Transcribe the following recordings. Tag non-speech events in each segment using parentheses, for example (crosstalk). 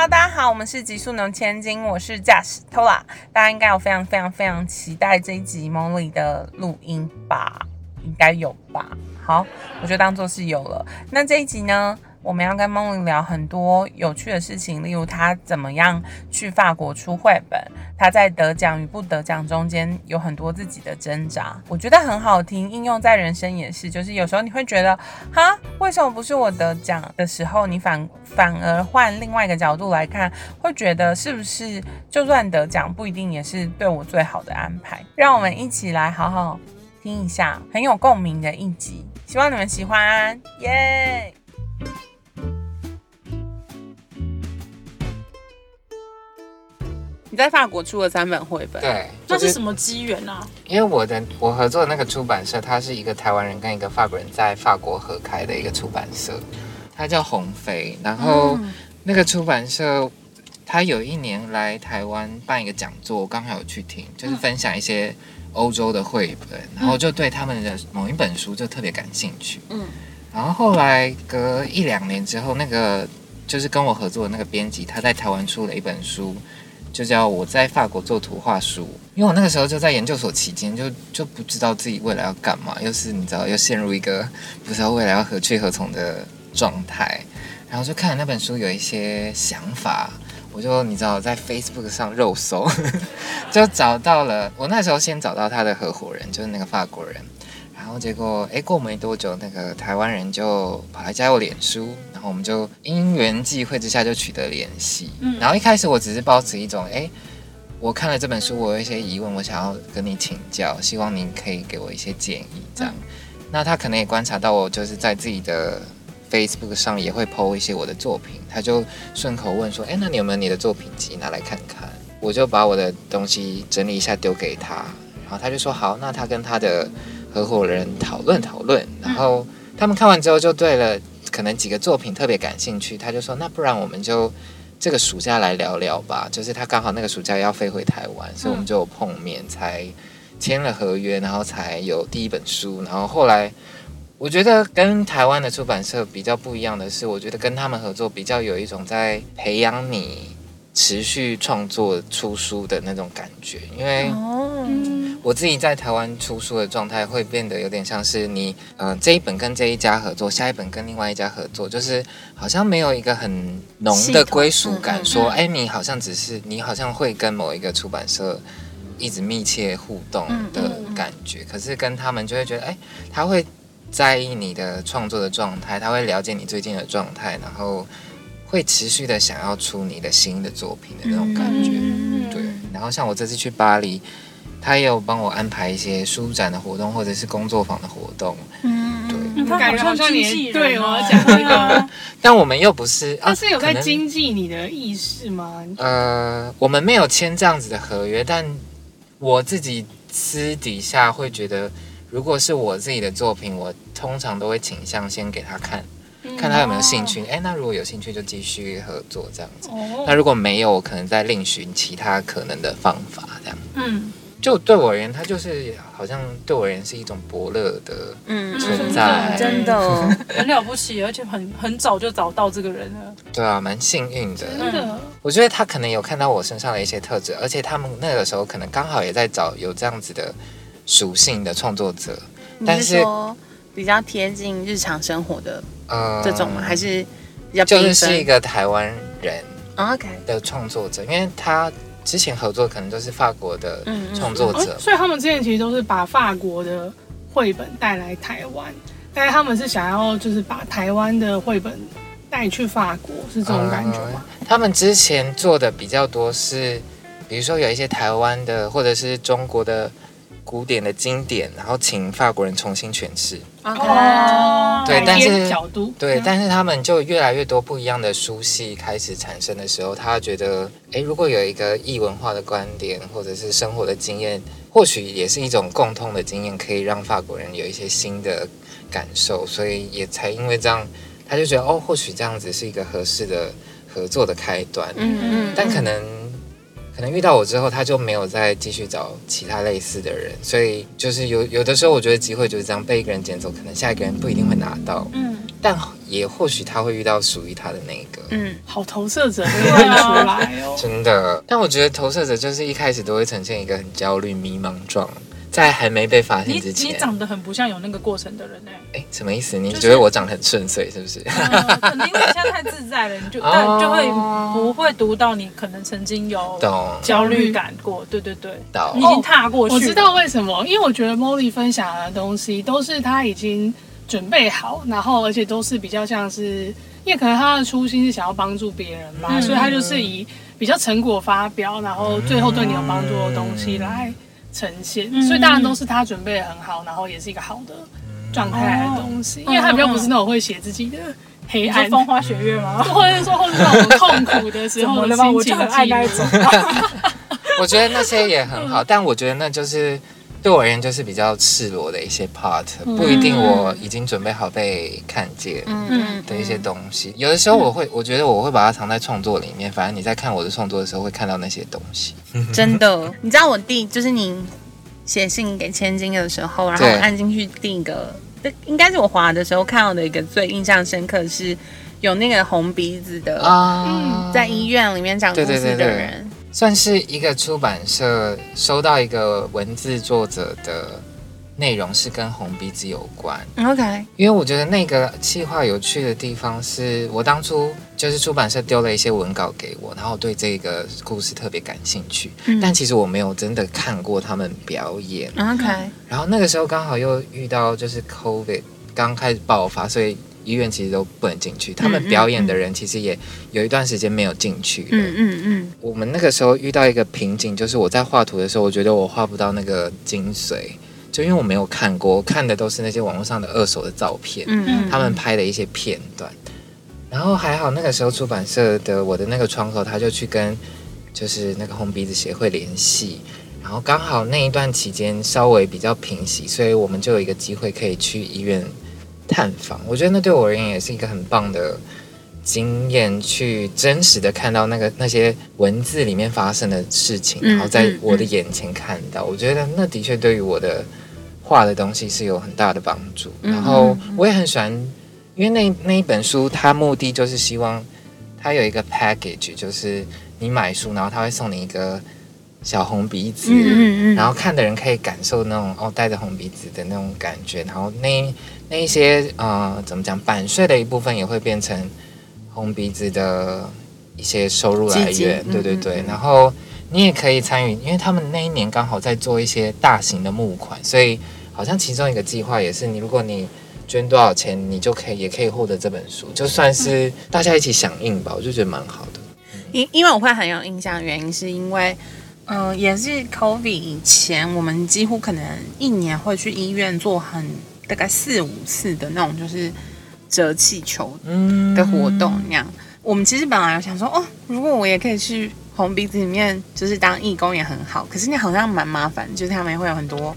好大家好，我们是极速能千金，我是驾驶 Tola，大家应该有非常非常非常期待这一集 Molly 的录音吧？应该有吧？好，我就当做是有了。那这一集呢？我们要跟梦玲聊很多有趣的事情，例如她怎么样去法国出绘本，她在得奖与不得奖中间有很多自己的挣扎，我觉得很好听。应用在人生也是，就是有时候你会觉得，哈，为什么不是我得奖的时候，你反反而换另外一个角度来看，会觉得是不是就算得奖，不一定也是对我最好的安排？让我们一起来好好听一下很有共鸣的一集，希望你们喜欢，耶！在法国出了三本绘本，对，那是什么机缘啊？因为我的我合作的那个出版社，它是一个台湾人跟一个法国人在法国合开的一个出版社，它叫鸿飞。然后那个出版社，他有一年来台湾办一个讲座，我刚好有去听，就是分享一些欧洲的绘本，然后就对他们的某一本书就特别感兴趣。嗯，然后后来隔一两年之后，那个就是跟我合作的那个编辑，他在台湾出了一本书。就叫我在法国做图画书，因为我那个时候就在研究所期间，就就不知道自己未来要干嘛，又是你知道，又陷入一个不知道未来要何去何从的状态，然后就看了那本书，有一些想法，我就你知道，在 Facebook 上肉搜，(laughs) 就找到了。我那时候先找到他的合伙人，就是那个法国人。然后结果，哎，过没多久，那个台湾人就跑来加我脸书，然后我们就因缘际会之下就取得联系。嗯，然后一开始我只是抱持一种，哎，我看了这本书，我有一些疑问，我想要跟你请教，希望您可以给我一些建议，这样。那他可能也观察到我就是在自己的 Facebook 上也会 PO 一些我的作品，他就顺口问说，哎，那你有没有你的作品集拿来看看？我就把我的东西整理一下丢给他，然后他就说好，那他跟他的。合伙人讨论讨论，然后他们看完之后就对了，可能几个作品特别感兴趣，他就说那不然我们就这个暑假来聊聊吧。就是他刚好那个暑假要飞回台湾，所以我们就碰面，才签了合约，然后才有第一本书。然后后来我觉得跟台湾的出版社比较不一样的是，我觉得跟他们合作比较有一种在培养你持续创作出书的那种感觉，因为。我自己在台湾出书的状态会变得有点像是你，嗯，这一本跟这一家合作，下一本跟另外一家合作，就是好像没有一个很浓的归属感，说，哎，你好像只是你好像会跟某一个出版社一直密切互动的感觉，可是跟他们就会觉得，哎，他会在意你的创作的状态，他会了解你最近的状态，然后会持续的想要出你的新的作品的那种感觉，对。然后像我这次去巴黎。他也有帮我安排一些书展的活动，或者是工作坊的活动。嗯，对，他感觉好像你对我讲那个，(laughs) 但我们又不是，(laughs) 他是有在经济你的意识吗？呃，我们没有签这样子的合约，但我自己私底下会觉得，如果是我自己的作品，我通常都会倾向先给他看。看他有没有兴趣，哎，那如果有兴趣就继续合作这样子。那如果没有，我可能再另寻其他可能的方法这样。嗯，就对我而言，他就是好像对我而言是一种伯乐的存在，真的 (laughs) 很了不起，而且很很早就找到这个人了。对啊，蛮幸运的。真的，我觉得他可能有看到我身上的一些特质，而且他们那个时候可能刚好也在找有这样子的属性的创作者，但是比较贴近日常生活的。呃，这种吗？还是比较就是是一个台湾人，OK 的创作者，因为他之前合作可能都是法国的创作者，所以他们之前其实都是把法国的绘本带来台湾，但是他们是想要就是把台湾的绘本带去法国，是这种感觉吗？他们之前做的比较多是，比如说有一些台湾的或者是中国的。古典的经典，然后请法国人重新诠释。哦，对，但是角度对，但是他们就越来越多不一样的书系开始产生的时候，他觉得，哎，如果有一个异文化的观点，或者是生活的经验，或许也是一种共通的经验，可以让法国人有一些新的感受，所以也才因为这样，他就觉得，哦，或许这样子是一个合适的合作的开端。嗯嗯，但可能。可能遇到我之后，他就没有再继续找其他类似的人，所以就是有有的时候，我觉得机会就是这样被一个人捡走，可能下一个人不一定会拿到。嗯，但也或许他会遇到属于他的那个。嗯，好投射者出来哦。(laughs) 真的，但我觉得投射者就是一开始都会呈现一个很焦虑、迷茫状，在还没被发现之前你。长得很不像有那个过程的人哎、哎，什么意思？你觉得我长得很顺遂是不是？呃可能因为你现在太自在了，你就哦但就会不会读到你可能曾经有焦虑感过，对对对，你已经踏过去了。我知道为什么，因为我觉得 Molly 分享的东西都是他已经准备好，然后而且都是比较像是，因为可能他的初心是想要帮助别人嘛，嗯所以他就是以比较成果发表，然后最后对你有帮助的东西来呈现，嗯所以当然都是他准备的很好，然后也是一个好的状态的东西，因为他比较不是那种会写自己的黑暗。风花雪月吗？(laughs) 或者是说，或者是那种痛苦的时怎候的心情就很爱那一种。(laughs) 我觉得那些也很好，但我觉得那就是对我而言就是比较赤裸的一些 part，不一定我已经准备好被看见嗯的一些东西。有的时候我会，我觉得我会把它藏在创作里面，反正你在看我的创作的时候会看到那些东西。(laughs) 真的，你知道我第就是你写信给千金的时候，然后我按进去第一个，这应该是我滑的时候看到的一个最印象深刻是有那个红鼻子的，啊，在医院里面讲故事对对的人。算是一个出版社收到一个文字作者的内容是跟红鼻子有关，OK，因为我觉得那个企划有趣的地方是我当初就是出版社丢了一些文稿给我，然后对这个故事特别感兴趣，嗯。但其实我没有真的看过他们表演。OK，然后那个时候刚好又遇到就是 COVID 刚开始爆发，所以医院其实都不能进去。他们表演的人其实也有一段时间没有进去了。嗯嗯嗯，我们那个时候遇到一个瓶颈，就是我在画图的时候，我觉得我画不到那个精髓，就因为我没有看过，我看的都是那些网络上的二手的照片，嗯嗯，他们拍的一些片段。然后还好那个时候出版社的我的那个窗口，他就去跟就是那个红鼻子协会联系，然后刚好那一段期间稍微比较平息，所以我们就有一个机会可以去医院探访。我觉得那对我而言也是一个很棒的经验，去真实的看到那个那些文字里面发生的事情，嗯然后在嗯我的眼前看到。我觉得那的确对于我的画的东西是有很大的帮助。嗯然后我也很喜欢，因为那那一本书，它目的就是希望它有一个 package，就是你买书，然后它会送你一个小红鼻子。嗯嗯嗯，然后看的人可以感受那种哦带着红鼻子的那种感觉，然后那那一些呃怎么讲版税的一部分也会变成红鼻子的一些收入来源，对对对，然后你也可以参与，因为他们那一年刚好在做一些大型的募款，所以好像其中一个计划也是你如果你捐多少钱，你就可以也可以获得这本书，就算是大家一起响应吧，我就觉得蛮好的。因因为我会很有印象，原因是因为，嗯、也是 COVID 以前，我们几乎可能一年会去医院做很大概四五次的那种，就是折气球嗯的活动那样。我们其实本来有想说，哦，如果我也可以去红鼻子里面，就是当义工也很好。可是那好像蛮麻烦，就是他们会有很多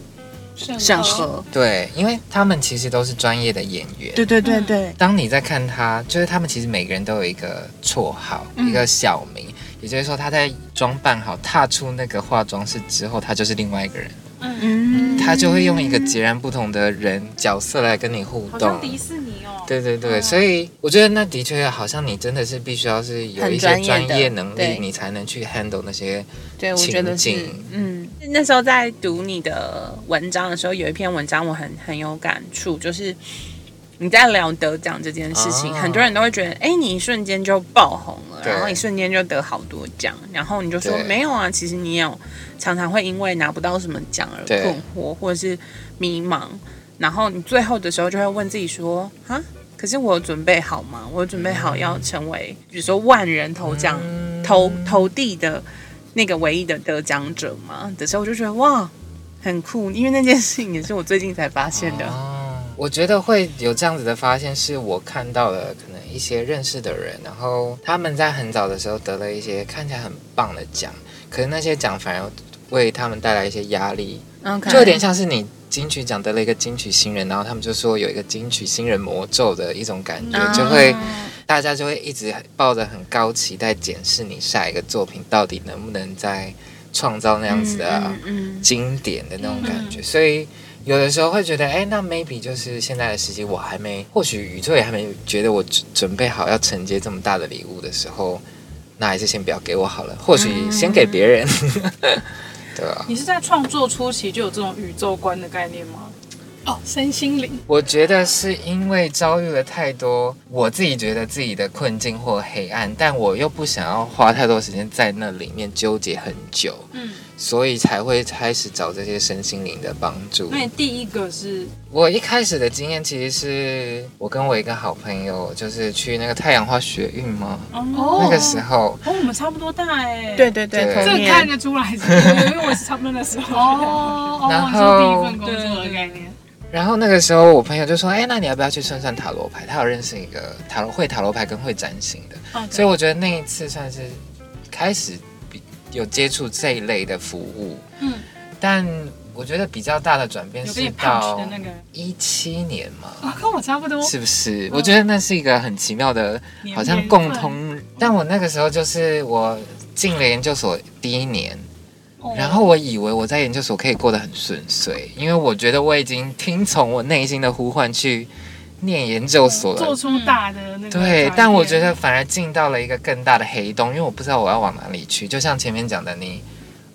审核。对，因为他们其实都是专业的演员，对对对。对，当你在看他，就是他们其实每个人都有一个绰号，嗯。一个小名，也就是说他在装扮好、踏出那个化妆室之后，他就是另外一个人，嗯，他就会用一个截然不同的人角色来跟你互动。像。迪士尼哦。对对对，嗯。所以我觉得那的确好像你真的是必须要是有一些专业能力，你才能去 handle 那些。对，我觉得是情境，嗯，那时候在读你的文章的时候，有一篇文章我很很有感触，就是你在聊得奖这件事情，哦很多人都会觉得，哎，你一瞬间就爆红了，然后一瞬间就得好多奖，然后你就说没有啊，其实你有常常会因为拿不到什么奖而困惑或者是迷茫，然后你最后的时候就会问自己说，啊。可是我准备好吗？我准备好要成为，比如说万人头奖、嗯投投递的那个唯一的得奖者嘛的时候，我就觉得哇，很酷，因为那件事情也是我最近才发现的。哦，我觉得会有这样子的发现，是我看到了可能一些认识的人，然后他们在很早的时候得了一些看起来很棒的奖，可是那些奖反而为他们带来一些压力。就有点像是你金曲奖得了一个金曲新人，然后他们就说有一个金曲新人魔咒的一种感觉，啊。就会大家就会一直抱着很高期待检视你下一个作品到底能不能再创造那样子的、经典的那种感觉，所以有的时候会觉得，哎，那 maybe 就是现在的时机，我还没，或许宇宙也还没觉得我准准备好要承接这么大的礼物的时候，那还是先不要给我好了，或许先给别人，(laughs) 对啊。你是在创作初期就有这种宇宙观的概念吗？哦，身心灵，我觉得是因为遭遇了太多我自己觉得自己的困境或黑暗，但我又不想要花太多时间在那里面纠结很久，嗯，所以才会开始找这些身心灵的帮助。那你第一个是我一开始的经验其实是我跟我一个好朋友，就是去那个太阳花学运嘛，哦。那个时候。哦，我们差不多大哎，对对对，这看得出来是因为我是差不多那时候。(laughs) 哦哦，然你说第一后份工作的概念，然后那个时候我朋友就说：“哎，那你要不要去算算塔罗牌？他有认识一个塔罗会塔罗牌跟会占星的。”哦所以我觉得那一次算是开始比有接触这一类的服务，嗯，但我觉得比较大的转变是到一七年嘛，啊，跟我差不多，是不是？我觉得那是一个很奇妙的，好像共通。但我那个时候就是我进了研究所第一年，哦然后我以为我在研究所可以过得很顺遂，因为我觉得我已经听从我内心的呼唤去念研究所了做。出大的那个对，但我觉得反而进到了一个更大的黑洞，因为我不知道我要往哪里去。就像前面讲的，你，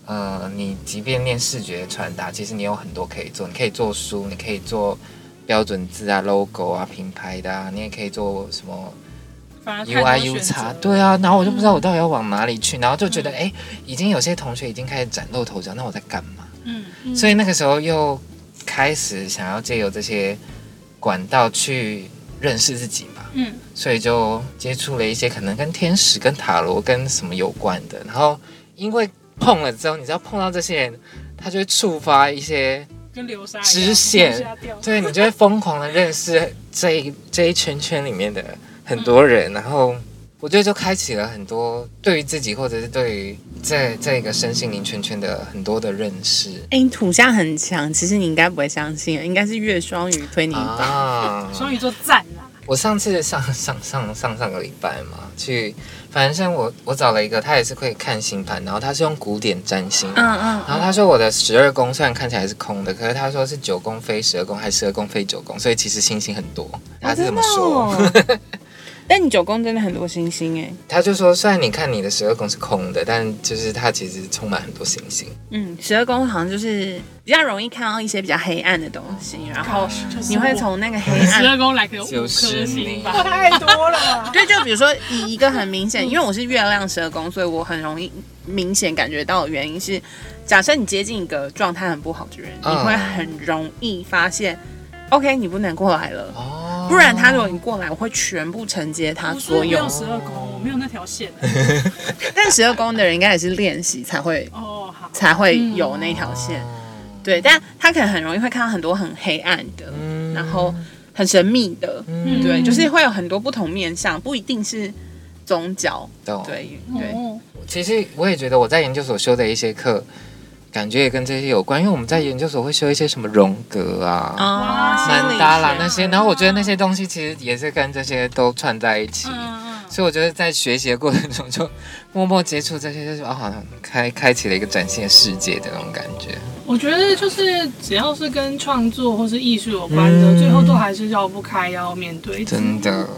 呃，你即便念视觉传达，其实你有很多可以做，你可以做书，你可以做标准字啊、logo 啊、品牌的啊，你也可以做什么反而太多 UI U 选叉，对啊，然后我就不知道我到底要往哪里去，然后就觉得，哎、已经有些同学已经开始崭露头角，那我在干嘛？嗯，嗯。所以那个时候又开始想要借由这些管道去认识自己嘛，嗯，所以就接触了一些可能跟天使、跟塔罗、跟什么有关的，然后因为碰了之后，你知道碰到这些人，他就会触发一些，跟流沙支线对你就会疯狂的认识这一这一圈圈里面的很多人，然后。我觉得就开启了很多对于自己，或者是对于这这个身心灵圈圈的很多的认识哎，你土象很强，其实你应该不会相信，应该是月双鱼推你一把。啊。(laughs) 双鱼座赞啦，我上次上上上上上个礼拜嘛，去，反正我我找了一个，他也是可以看星盘，然后他是用古典占星，嗯嗯然后他说我的十二宫虽然看起来是空的，可是他说是九宫飞十二宫，还十二宫飞九宫，所以其实星星很多，他是这么说。但你九宫真的很多星星哎，他就说，虽然你看你的十二宫是空的，但就是它其实充满很多星星。嗯，十二宫好像就是比较容易看到一些比较黑暗的东西，然后你会从那个黑暗十二宫来个五颗就是星吧，太多了？(laughs) 对，就比如说以一个很明显，因为我是月亮十二宫，所以我很容易明显感觉到的原因是，假设你接近一个状态很不好的人，嗯你会很容易发现，OK，你不能过来了，哦，不然他如果你过来，我会全部承接他所有没有。十二宫，我没有那条线。(laughs) 但十二宫的人应该也是练习才会哦，好，才会有那条线，对，但他可能很容易会看到很多很黑暗的，嗯然后很神秘的，嗯对，就是会有很多不同面向，不一定是宗教，懂。对对。哦，其实我也觉得我在研究所修的一些课，感觉也跟这些有关，因为我们在研究所会修一些什么荣格啊、曼达拉那些，然后我觉得那些东西其实也是跟这些都串在一起。所以我觉得在学习的过程中，就默默接触这些，就是啊，好像开开启了一个崭新的世界的那种感觉。我觉得就是只要是跟创作或是艺术有关的，嗯最后都还是绕不开要面对真的，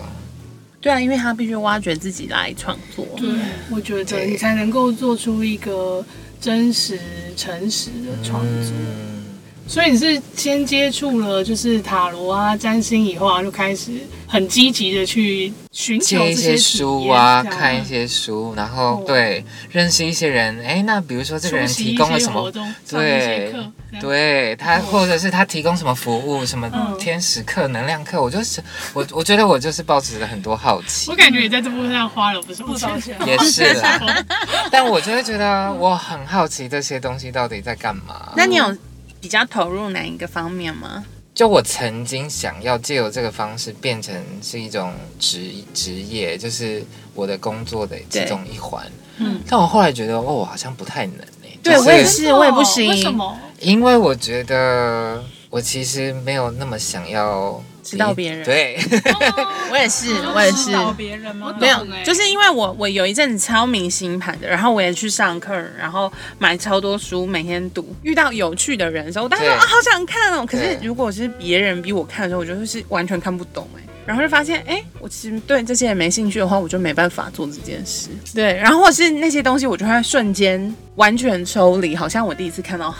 对啊，因为他必须挖掘自己来创作。对，我觉得你才能够做出一个真实、诚实的创作。嗯所以你是先接触了就是塔罗啊、占星以后啊，就开始很积极的去寻求借一些书啊，看一些书，然后哦对认识一些人。哎，那比如说这个人提供了什么？对对他，或者是他提供什么服务，什么嗯天使课、能量课，我就是我，我觉得我就是抱持着很多好奇我，感觉你在这部分上花了不少不少钱。钱。也是啦。但我就会觉得我很好奇这些东西到底在干嘛。那你有比较投入哪一个方面吗？就我曾经想要借由这个方式变成是一种职职业，就是我的工作的其中一环。嗯，但我后来觉得，哦，我好像不太能诶、对就是我也是，我也不行。为什么？因为我觉得我其实没有那么想要指导别人。，对，(laughs) 我也是，我也是指。导别人吗？没有就是因为我我有一阵子超明星盘的，然后我也去上课，然后买超多书，每天读。遇到有趣的人的时候，我当时啊，好想看哦。可是如果是别人逼我看的时候，我就会是完全看不懂哎。然后就发现，哎，我其实对这些人没兴趣的话，我就没办法做这件事。对，然后或者是那些东西，我就会瞬间完全抽离，好像我第一次看到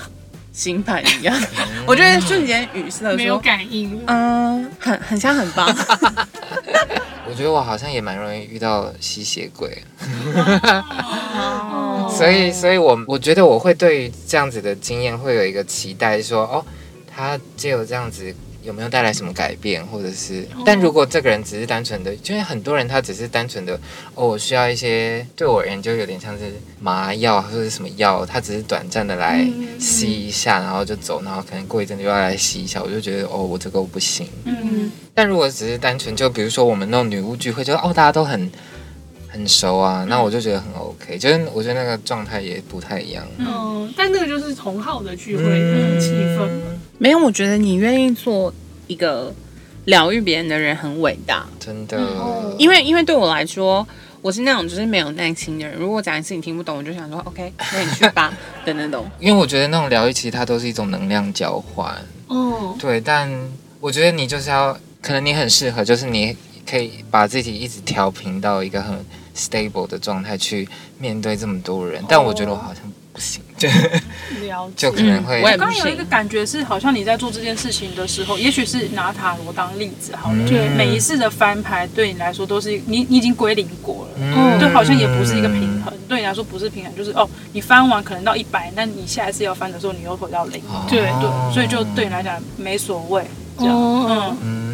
星盘一样，我觉得瞬间语塞没有，感应。嗯，很很像很棒。(laughs) 我觉得我好像也蛮容易遇到吸血鬼，哦 (laughs) 所以，所以我我觉得我会对于这样子的经验会有一个期待说哦，他借由这样子有没有带来什么改变，或者是，但如果这个人只是单纯的，就是很多人他只是单纯的哦，我需要一些，对我而言就有点像是麻药或者是什么药，他只是短暂的来吸一下，然后就走，然后可能过一阵子又要来吸一下，我就觉得哦，我这个我不行。嗯，但如果只是单纯就比如说我们那种女巫聚会，就哦大家都很很熟啊，那我就觉得很 OK，就是我觉得那个状态也不太一样。嗯，但那个就是同好的聚会的气氛。没有，我觉得你愿意做一个疗愈别人的人很伟大，真的，嗯因为因为对我来说，我是那种就是没有耐心的人。如果讲一次你听不懂，我就想说 OK，那你去吧等等等。因为我觉得那种疗愈其实它都是一种能量交换，哦，对，但我觉得你就是要，可能你很适合，就是你可以把自己一直调频到一个很 stable 的状态去面对这么多人，但我觉得我好像不行，就 (laughs) 了解。就。可能会嗯我刚刚有一个感觉是，好像你在做这件事情的时候，也许是拿塔罗当例子好了，嗯。对，每一次的翻牌对你来说都是你你已经归零过了，嗯。就好像也不是一个平衡，对你来说不是平衡，就是哦，你翻完可能到一百，但你下一次要翻的时候，你又回到零，哦。对对，所以就对你来讲没所谓，这样，哦，嗯，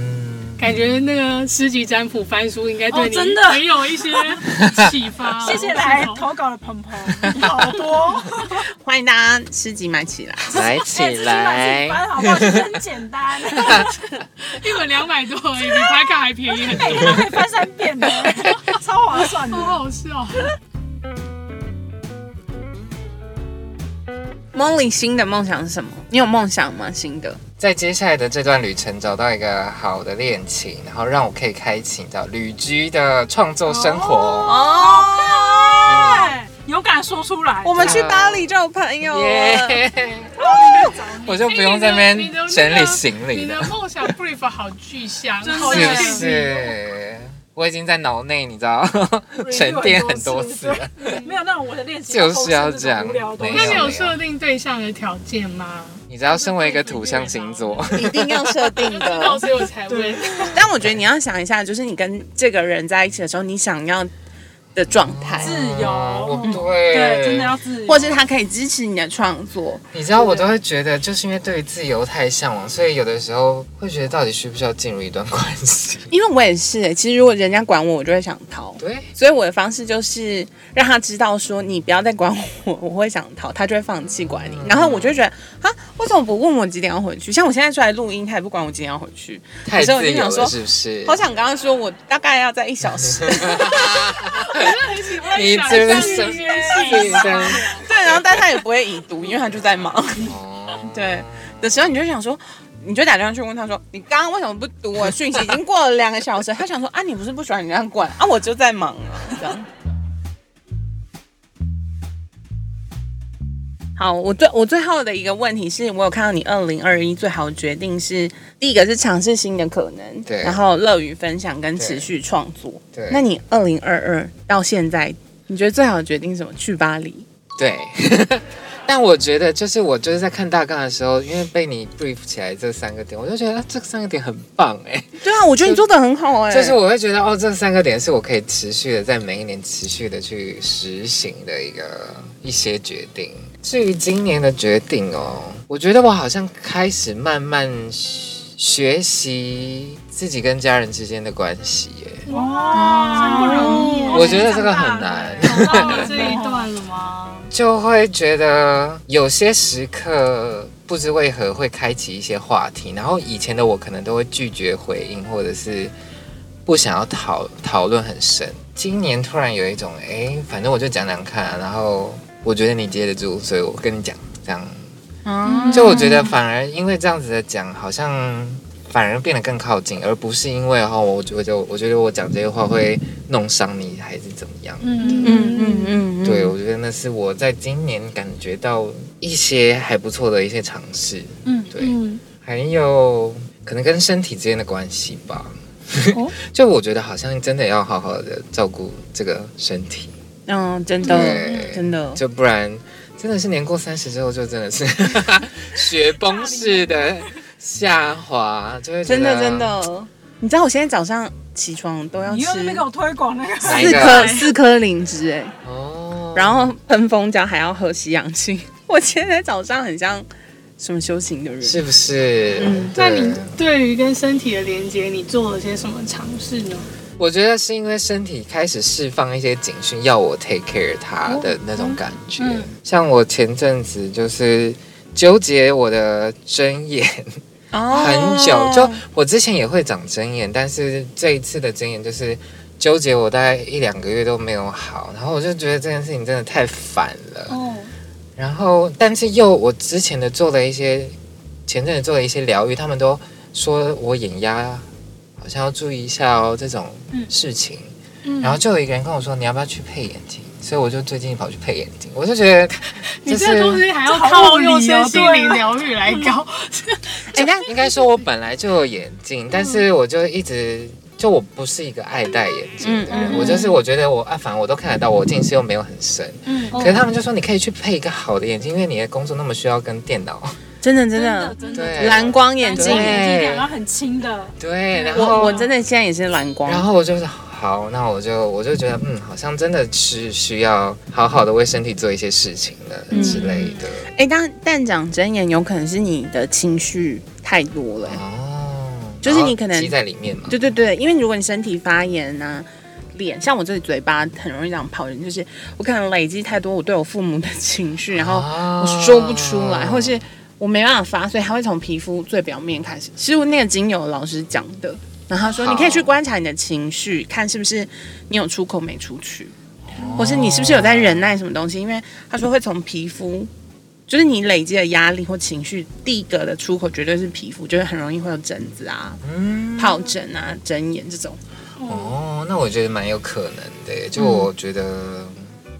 感觉那个诗集占卜翻书应该对你哦真的很有一些 (laughs) 启发。谢谢来投稿的鹏鹏，好多，(laughs) 欢迎大家诗集买起来。来起来，翻好不好？其实很简单，(laughs) 一本两百多而已，比拍卡还便宜很多，可以翻三遍的，超划算的。好好笑。Molly 新的梦想是什么？你有梦想吗？新的？在接下来的这段旅程找到一个好的恋情，然后让我可以开启到旅居的创作生活。哦，对，有敢说出来，我们去巴黎就有朋友了。耶！(laughs) 我就不用在那边整理行李了你的，梦想 brief 好具象，真的好是不体是？我已经在脑内，你知道 (laughs) 沉淀很多次了。(laughs) 没有那种我的练习就是要这样那你有设定对象的条件吗？你知道，身为一个土象星座，一定要设定，的。所以我才问。(laughs) 但我觉得你要想一下，就是你跟这个人在一起的时候，你想要的状态，自由，对对，真的要自由，或是他可以支持你的创作。你知道，我都会觉得，就是因为对于自由太向往，所以有的时候会觉得，到底需不需要进入一段关系？因为我也是、欸，其实如果人家管我，我就会想逃。对，所以我的方式就是让他知道说，你不要再管我，我会想逃，他就会放弃管你。然后我就会觉得，啊，为什么不问我几点要回去？像我现在出来录音，他也不管我几点要回去。太自由了，就想说是不是？好想刚刚说，我大概要在一小时。(laughs) (laughs) 你真的是 (laughs) 对，然后但他也不会已读，因为他就在忙。哦，对的时候，你就想说，你就打电话去问他说，你刚刚为什么不读我的讯息？已经过了两个小时。他想说啊，你不是不喜欢你这样管啊，我就在忙啊，这样。好，我最我最后的一个问题是我有看到你二零二一最好的决定是第一个是尝试新的可能，对然后乐于分享跟持续创作。对，那你二零二二到现在，你觉得最好的决定是什么？去巴黎？对。(laughs) 但我觉得，就是我就是在看大纲的时候，因为被你 brief 起来这三个点，我就觉得、啊、这三个点很棒哎、对啊，我觉得你做的很好哎、就是我会觉得哦，这三个点是我可以持续的在每一年持续的去实行的一个一些决定。至于今年的决定哦，我觉得我好像开始慢慢学习自己跟家人之间的关系耶。哇，真不容易耶。我觉得这个很难，这一段了吗？(laughs) 就会觉得有些时刻不知为何会开启一些话题，然后以前的我可能都会拒绝回应，或者是不想要讨讨论很深。今年突然有一种，哎，反正我就讲讲看啊、然后我觉得你接得住，所以我跟你讲，这样。嗯。就我觉得反而因为这样子的讲，好像反而变得更靠近，而不是因为哈，我觉得我觉得我讲这些话会弄伤你还是怎么样？嗯嗯嗯嗯，对，我觉得那是我在今年感觉到一些还不错的一些尝试。嗯对，嗯，还有可能跟身体之间的关系吧。哦。(laughs) 就我觉得好像真的要好好的照顾这个身体，嗯，真的真的，就不然真的是年过三十之后就真的是 (laughs) 雪崩式的下滑，就会真的真。的。你知道我现在早上起床都要你又在那吃边给我推广那个四颗四颗灵芝哎，哦，然后喷蜂胶还要喝西洋青。(laughs) 我现在早上很像什么修行的人，是不是？嗯对那你对于跟身体的连接，你做了些什么尝试呢？我觉得是因为身体开始释放一些警讯，要我 take care 它的那种感觉。嗯像我前阵子就是纠结我的针眼哦很久，就我之前也会长针眼，但是这一次的针眼就是纠结我大概一两个月都没有好，然后我就觉得这件事情真的太烦了。哦，然后，但是又我之前的做了一些，前阵子做了一些疗愈，他们都说我眼压好像要注意一下哦，这种事情。嗯然后就有一个人跟我说，你要不要去配眼镜？所以我就最近跑去配眼镜，我就觉得 (laughs) 就你这个东西还要这好靠无理哦用身心灵疗愈来搞，(laughs) 应该应该说我本来就有眼镜，但是我就一直。就我不是一个爱戴眼镜的人，我就是我觉得我啊，反正我都看得到，我近视又没有很深。嗯，可是他们就说你可以去配一个好的眼镜，因为你的工作那么需要跟电脑。真的真的。真对。蓝光眼镜。蓝，光眼镜对。然后很轻的，对，然后我我真的现在也是蓝光，然后我就是好，那我就我就觉得，嗯，好像真的是需要好好的为身体做一些事情的、嗯。之类的。哎，但但讲真言有可能是你的情绪太多了。哦，就是你可能积在里面嘛。对对对，因为如果你身体发炎啊，脸像我这里嘴巴很容易这样疱疹，就是我可能累积太多我对我父母的情绪，然后哦。我说不出来，或是我没办法发，所以他会从皮肤最表面开始。其实我那个精油老师讲的，然后他说你可以去观察你的情绪，看是不是你有出口没出去，或是你是不是有在忍耐什么东西，因为他说会从皮肤。就是你累积的压力或情绪，第一个的出口绝对是皮肤，就是很容易会有疹子啊、嗯，疱疹啊、针眼这种。哦，那我觉得蛮有可能的。就我觉得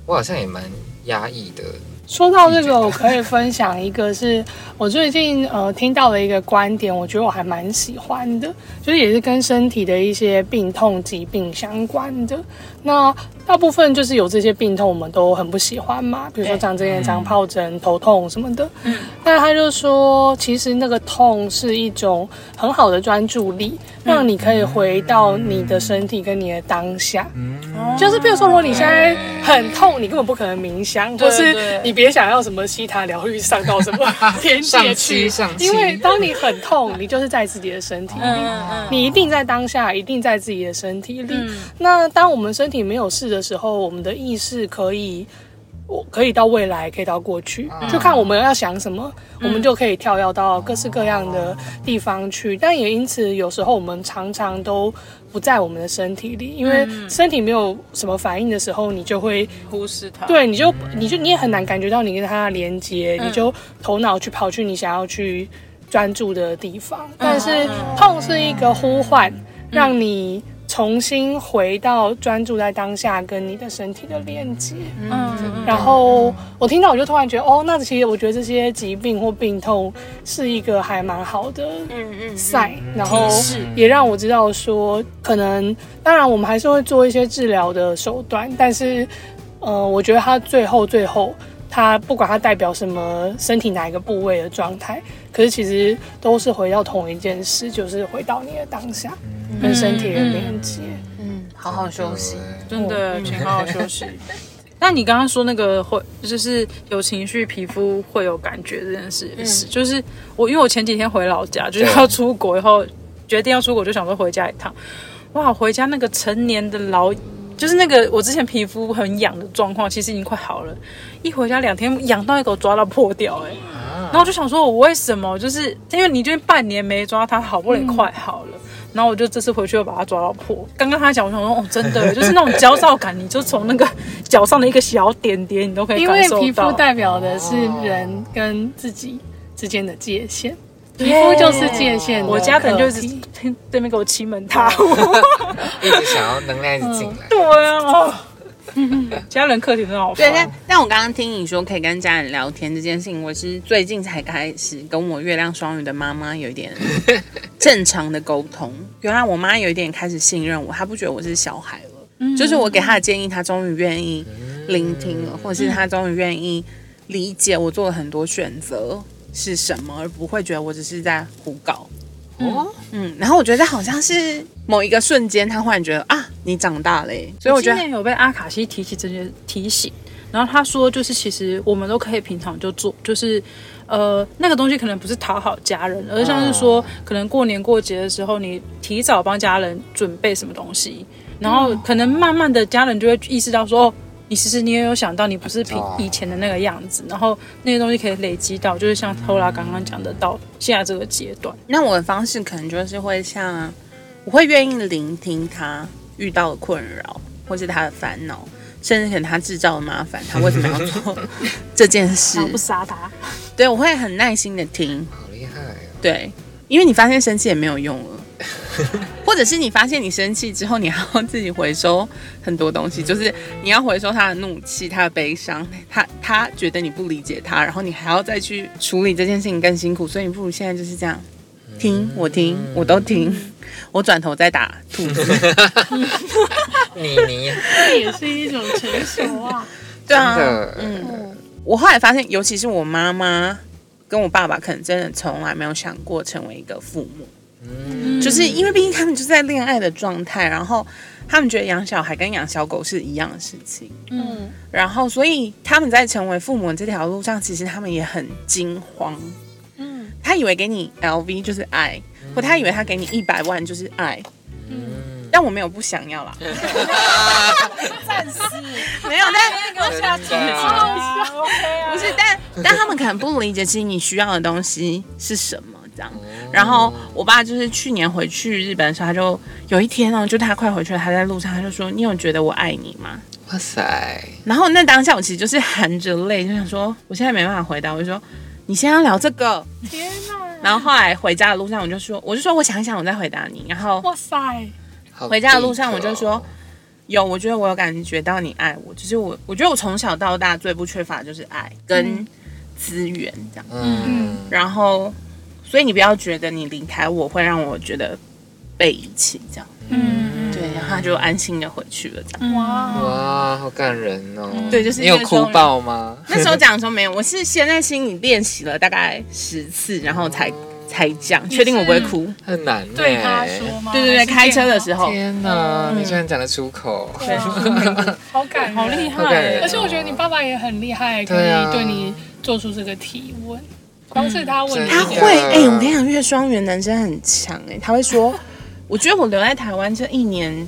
我好像也蛮压抑的。说到这个，我可以分享一个是我最近呃听到的一个观点，我觉得我还蛮喜欢的，就是也是跟身体的一些病痛、疾病相关的。那大部分就是有这些病痛，我们都很不喜欢嘛，比如说对长针眼、长疱疹、头痛什么的。嗯，那他就说，其实那个痛是一种很好的专注力，让你可以回到你的身体跟你的当下。嗯，就是比如说，如果你现在很痛，你根本不可能冥想，或是你别想要什么西塔疗愈上到什么天界 (laughs) 上去期，上因为当你很痛，(laughs) 你就是在自己的身体里。嗯你一定在当下，一定在自己的身体里。嗯那当我们身体没有事的时候，我们的意识可以，我可以到未来，可以到过去，嗯就看我们要想什么，我们就可以跳跃到各式各样的地方去。但也因此，有时候我们常常都不在我们的身体里，因为身体没有什么反应的时候，你就会忽视它。对，你就你就你也很难感觉到你跟它的连接，嗯你就头脑去跑去你想要去专注的地方。嗯但是痛是一个呼唤，让你重新回到专注在当下跟你的身体的连接。嗯，嗯然后我听到我就突然觉得，哦，那其实我觉得这些疾病或病痛是一个还蛮好的嗯嗯 sign，然后也让我知道说，可能当然我们还是会做一些治疗的手段，但是呃，我觉得它最后最后，它不管它代表什么身体哪一个部位的状态，可是其实都是回到同一件事，就是回到你的当下跟身体的连接。嗯，好好休息。真的，请好好休息。(laughs) 那你刚刚说那个会，就是有情绪，皮肤会有感觉这件事，也是，就是我，因为我前几天回老家，就是要出国以后，决定要出国，就想说回家一趟。哇，回家那个成年的老，就是那个我之前皮肤很痒的状况，其实已经快好了。一回家两天，痒到一口抓到破掉、哎、然后我就想说，我为什么？就是因为你就半年没抓它，好不容易快好了。然后我就这次回去又把它抓到破。刚刚他讲，我想说，哦，真的，(laughs) 就是那种焦躁感，你就从那个脚上的一个小点点，你都可以感受到。皮肤代表的是人跟自己之间的界限。皮肤就是界限我家可能就是对面给我欺门踏户。(laughs) 一直想要能量一直进来。对啊，哦，家人课题真好对，但烦。但我刚刚听你说可以跟家人聊天这件事情，我是最近才开始跟我月亮双鱼的妈妈有一点 (laughs) 正常的沟通。原来我妈有一点开始信任我，她不觉得我是小孩了，就是我给她的建议，她终于愿意聆听了，或者是她终于愿意理解我做了很多选择是什么，而不会觉得我只是在胡搞。哦，嗯，然后我觉得好像是某一个瞬间，他忽然觉得啊，你长大了耶，所以我觉得今年有被阿卡西提起这些提醒，然后他说就是其实我们都可以平常就做，就是呃那个东西可能不是讨好家人，而像是说可能过年过节的时候你提早帮家人准备什么东西，然后可能慢慢的家人就会意识到说。哦你其实你也有想到，你不是平哦以前的那个样子，然后那些东西可以累积到，就是像偷拉刚刚讲的，到现在这个阶段。那我的方式可能就是会像，我会愿意聆听他遇到的困扰，或是他的烦恼，甚至可能他制造的麻烦，他为什么要做 (laughs) (laughs) 这件事？不杀他，对，我会很耐心的听，好厉害哦！对，因为你发现生气也没有用了。(laughs) 或者是你发现你生气之后，你还要自己回收很多东西，就是你要回收他的怒气、他的悲伤，他他觉得你不理解他，然后你还要再去处理这件事情更辛苦，所以你不如现在就是这样，听我听，我都听，我转头再打兔子。你你这也是一种成熟啊。(laughs) 对啊，嗯，我后来发现，尤其是我妈妈跟我爸爸，可能真的从来没有想过成为一个父母。嗯，就是因为毕竟他们就是在恋爱的状态，然后他们觉得养小孩跟养小狗是一样的事情，嗯，然后所以他们在成为父母的这条路上，其实他们也很惊慌。嗯，他以为给你 LV 就是爱，或他以为他给你一百万就是爱，嗯。但我没有不想要啦，暂时。没有，但真的 (laughs) 不是，但但他们可能不理解，其实你需要的东西是什么这样。然后我爸就是去年回去日本的时候，他就有一天哦，就他快回去了，他在路上他就说：“你有觉得我爱你吗哇塞，？”然后那当下我其实就是含着泪，就想说我现在没办法回答，我就说：“你现在要聊这个。天哪！”然后后来回家的路上，我就说：“我就说我想一想，我再回答你。”然后哇塞，回家的路上，我就说哦，有，我觉得我有感觉到你爱我，就是我，我觉得我从小到大最不缺乏的就是爱跟资源这样。嗯，然后，所以你不要觉得你离开我会让我觉得被遗弃这样。嗯，对，然后他就安心的回去了这样。哇，哇，好感人哦。对就是你有哭爆吗？(laughs) 那时候讲的时候没有，我是先在心里练习了大概十次，然后才才讲，确定我不会哭。很难呢。对他说吗？对对对，开车的时候，天哪，你居然讲得出口。好感人，好厉害！而且我觉得你爸爸也很厉害，可以对你做出这个提问。光是他问他会哎、我跟你讲，月双鱼男生很强哎、他会说，我觉得我留在台湾这一年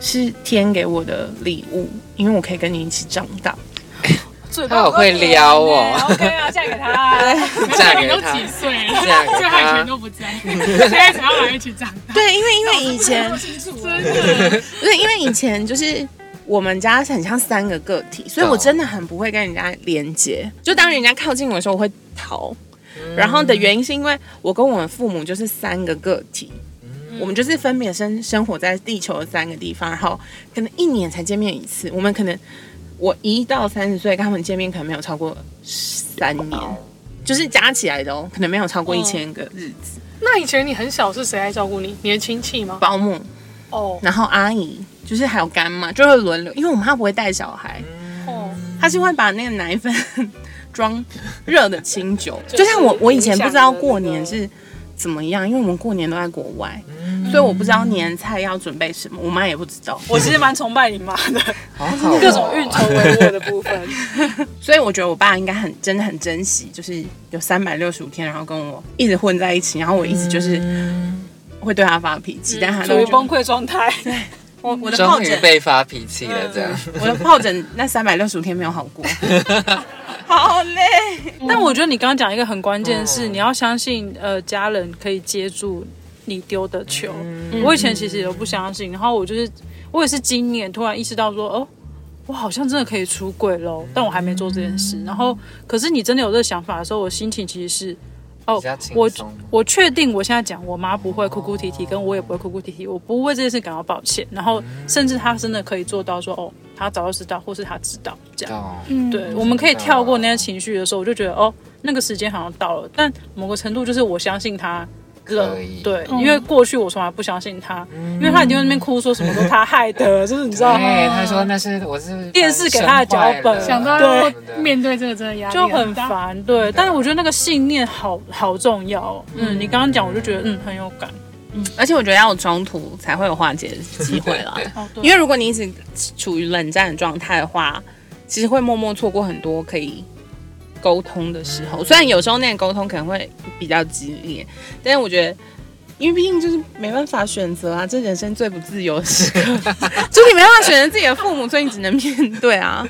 是天给我的礼物，因为我可以跟你一起长大。(laughs) 他好会撩哦 OK 啊，嫁给他啊。(laughs) 你都嫁给他几岁了，(laughs) 嫁给他以前都不在，现在想要来一起长大。对，因为因为以前真的，不是因为以前就是我们家是很像三个个体，所以我真的很不会跟人家连接。就当人家靠近我的时候，我会逃。然后的原因是因为我跟我们父母就是三个个体，我们就是分别生生活在地球的三个地方，然后可能一年才见面一次。我们可能我一到三十岁跟他们见面，可能没有超过三年，就是加起来的哦，可能没有超过一千个日子。那以前你很小是谁来照顾你？你的亲戚吗？保姆，哦然后阿姨，就是还有干妈，就会轮流，因为我妈不会带小孩。哦，他是会把那个奶粉装热的清酒，(laughs) 就像我我以前不知道过年是怎么样，因为我们过年都在国外，所以我不知道年菜要准备什么，我妈也不知道，(laughs) 我其实蛮崇拜你妈的，好好哦。各种运筹帷幄的部分。(laughs) 所以我觉得我爸应该很真的很珍惜，就是有三百六十五天，然后跟我一直混在一起，然后我一直就是会对他发脾气，但他都处于崩溃状态。我我的终于疱疹，被发脾气了，这样。我的疱疹那三百六十五天没有好过，(laughs) 好累。但我觉得你刚刚讲一个很关键的是，你要相信呃家人可以接住你丢的球。我以前其实也都不相信，然后我就是我也是今年突然意识到说，哦，我好像真的可以出轨喽，但我还没做这件事。然后可是你真的有这个想法的时候，我心情其实是哦我。我确定我现在讲我妈不会哭哭啼啼，跟我也不会哭哭啼啼，我不为这件事感到抱歉。然后甚至她真的可以做到说，哦，她早就知道，或是她知道这样。嗯对，我们可以跳过那些情绪的时候，我就觉得哦，那个时间好像到了。但某个程度就是我相信他了可以，对，嗯。因为过去我从来不相信他，因为他已经在那边哭说什么都他害的，(laughs) 就是你知道吗？对，他说那是我是电视给他的脚本。想到要面对这个真的压力就很。烦，对。但是我觉得那个信念好好重要哦，嗯，你刚刚讲我就觉得嗯很有感，而且我觉得要有冲突才会有化解的机会啦。(laughs) 因为如果你一直处于冷战的状态的话，其实会默默错过很多可以沟通的时候。虽然有时候那个沟通可能会比较激烈，但是我觉得。因为毕竟就是没办法选择啊，这人生最不自由的时刻，(laughs) 就是你没办法选择自己的父母，所以你只能面对啊，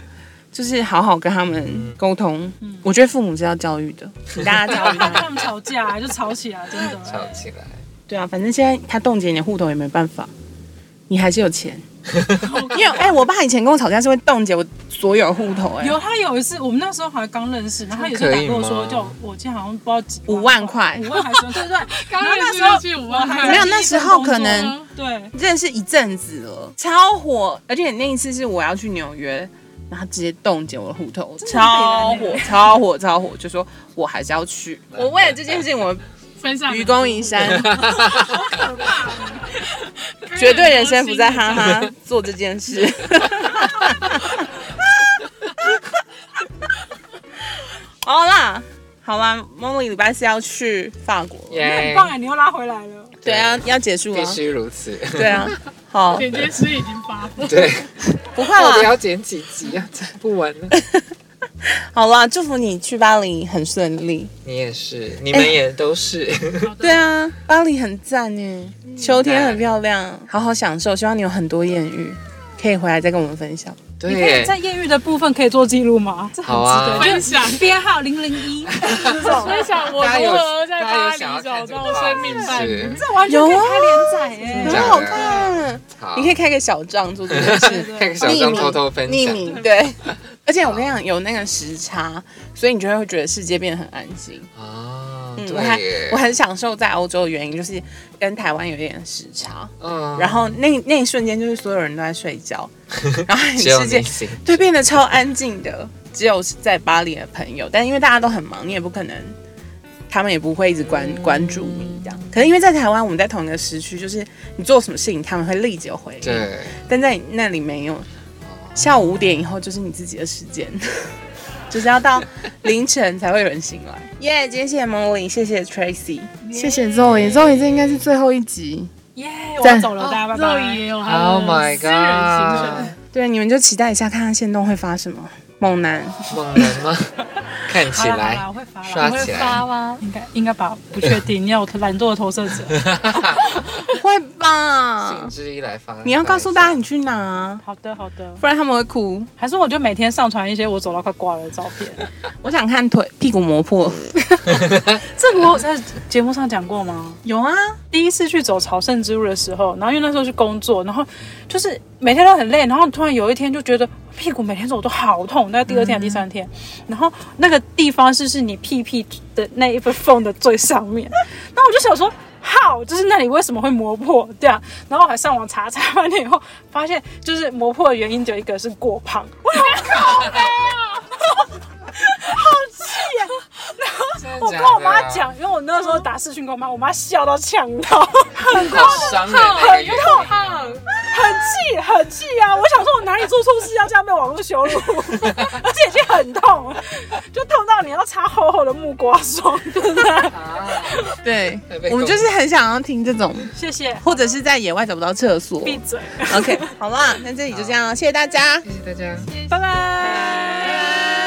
就是好好跟他们沟通。我觉得父母是要教育的，请大家教育他们。(laughs) 他们吵架就吵起来，真的。吵起来。对啊，反正现在他冻结你的户头也没办法，你还是有钱。(laughs) 因为哎、我爸以前跟我吵架是会冻结我所有户头、哎，有他有一次，我们那时候还刚认识，然后他有一次打跟我说，叫我我记得好像不知道几五万块五万还是对对对，(laughs) 刚然后那时候去五万块，没有那时候可能对，认识一阵子了，超火，而且那一次是我要去纽约。然后直接冻结我的户头，超火，超火，超火！就说我还是要去。我为了这件事情，我分享愚公移山，绝对人生不在哈哈做这件事。(laughs) 好啦，好啦，Molly 礼拜四要去法国了，很耶，棒哎，你又拉回来了。对啊，要结束必了，须如此。对啊，好，(laughs) 剪接师已经发布，对，不会到底啦，要剪几集啊？剪不完了。(laughs) (laughs) 好啦，祝福你去巴黎很顺利。你也是，你们也都是。(laughs) 对啊，巴黎很赞呢，秋天很漂亮，好好享受。希望你有很多艳遇，可以回来再跟我们分享。对你可以，在艳遇的部分可以做记录吗？这很好啊值得。分享编号零零一，(laughs) 分享我如何在巴黎找到生命伴侣。是这完全可以开连载哎、很好看，好，你可以开个小账做这件事，看个小张偷偷分享。匿名对。而且我跟你讲，有那个时差，所以你就会觉得世界变得很安静。啊，嗯，我还我，很享受在欧洲的原因，就是跟台湾有点时差，嗯然后那那一瞬间就是所有人都在睡觉，(laughs) 然后你世界你行，对变得超安静的，只有在巴黎的朋友，但因为大家都很忙，你也不可能，他们也不会一直关关注你这样。可能因为在台湾，我们在同一个时区，就是你做什么事情，他们会立即回应，对，但在那里没有。下午五点以后就是你自己的时间，(laughs) 就是要到凌晨才会有人醒来。(laughs) 耶、今天谢谢 Molly，谢谢 Tracy，谢谢 Zoe，Zoe 这应该是最后一集。耶、我要走了，大家拜肉拜。也有 Oh 他 my 的私人行程 god，对，你们就期待一下，看看线动会发什么。猛男，猛男吗？(laughs) 看起来我会发刷起来发吗？应该应该吧，不确定。你要我懒惰的投射者，(laughs) 会吧兴？之一来发。你要告诉大家你去哪啊，好的好的。不然他们会哭。还是我就每天上传一些我走到快挂了的照片。(laughs) 我想看腿屁股磨破。这个我有在节目上讲过吗？有啊，第一次去走朝圣之路的时候，然后因为那时候去工作，然后就是每天都很累，然后突然有一天就觉得屁股每天走都好痛，那第二天第三天，然后那个地方是是你屁屁的那一份缝的最上面，那我就想说。好，就是那里为什么会磨破这样？然后我还上网查查完了以后，发现就是磨破的原因只有一个是过胖。我想靠我跟我妈讲，因为我那时候打视讯跟我妈，我妈笑到呛到，(laughs) 很痛，好伤人那个原痛，很气，很气啊！我想说，我哪里做错事要这样被网络羞辱，而且已经很痛，就痛到你要擦厚厚的木瓜霜，对不对？(laughs) (laughs) 对，我们就是很想要听这种，谢谢，或者是在野外找不到厕所。闭嘴，OK，好啦，那这里就这样了，谢谢大家。谢谢大家。拜拜。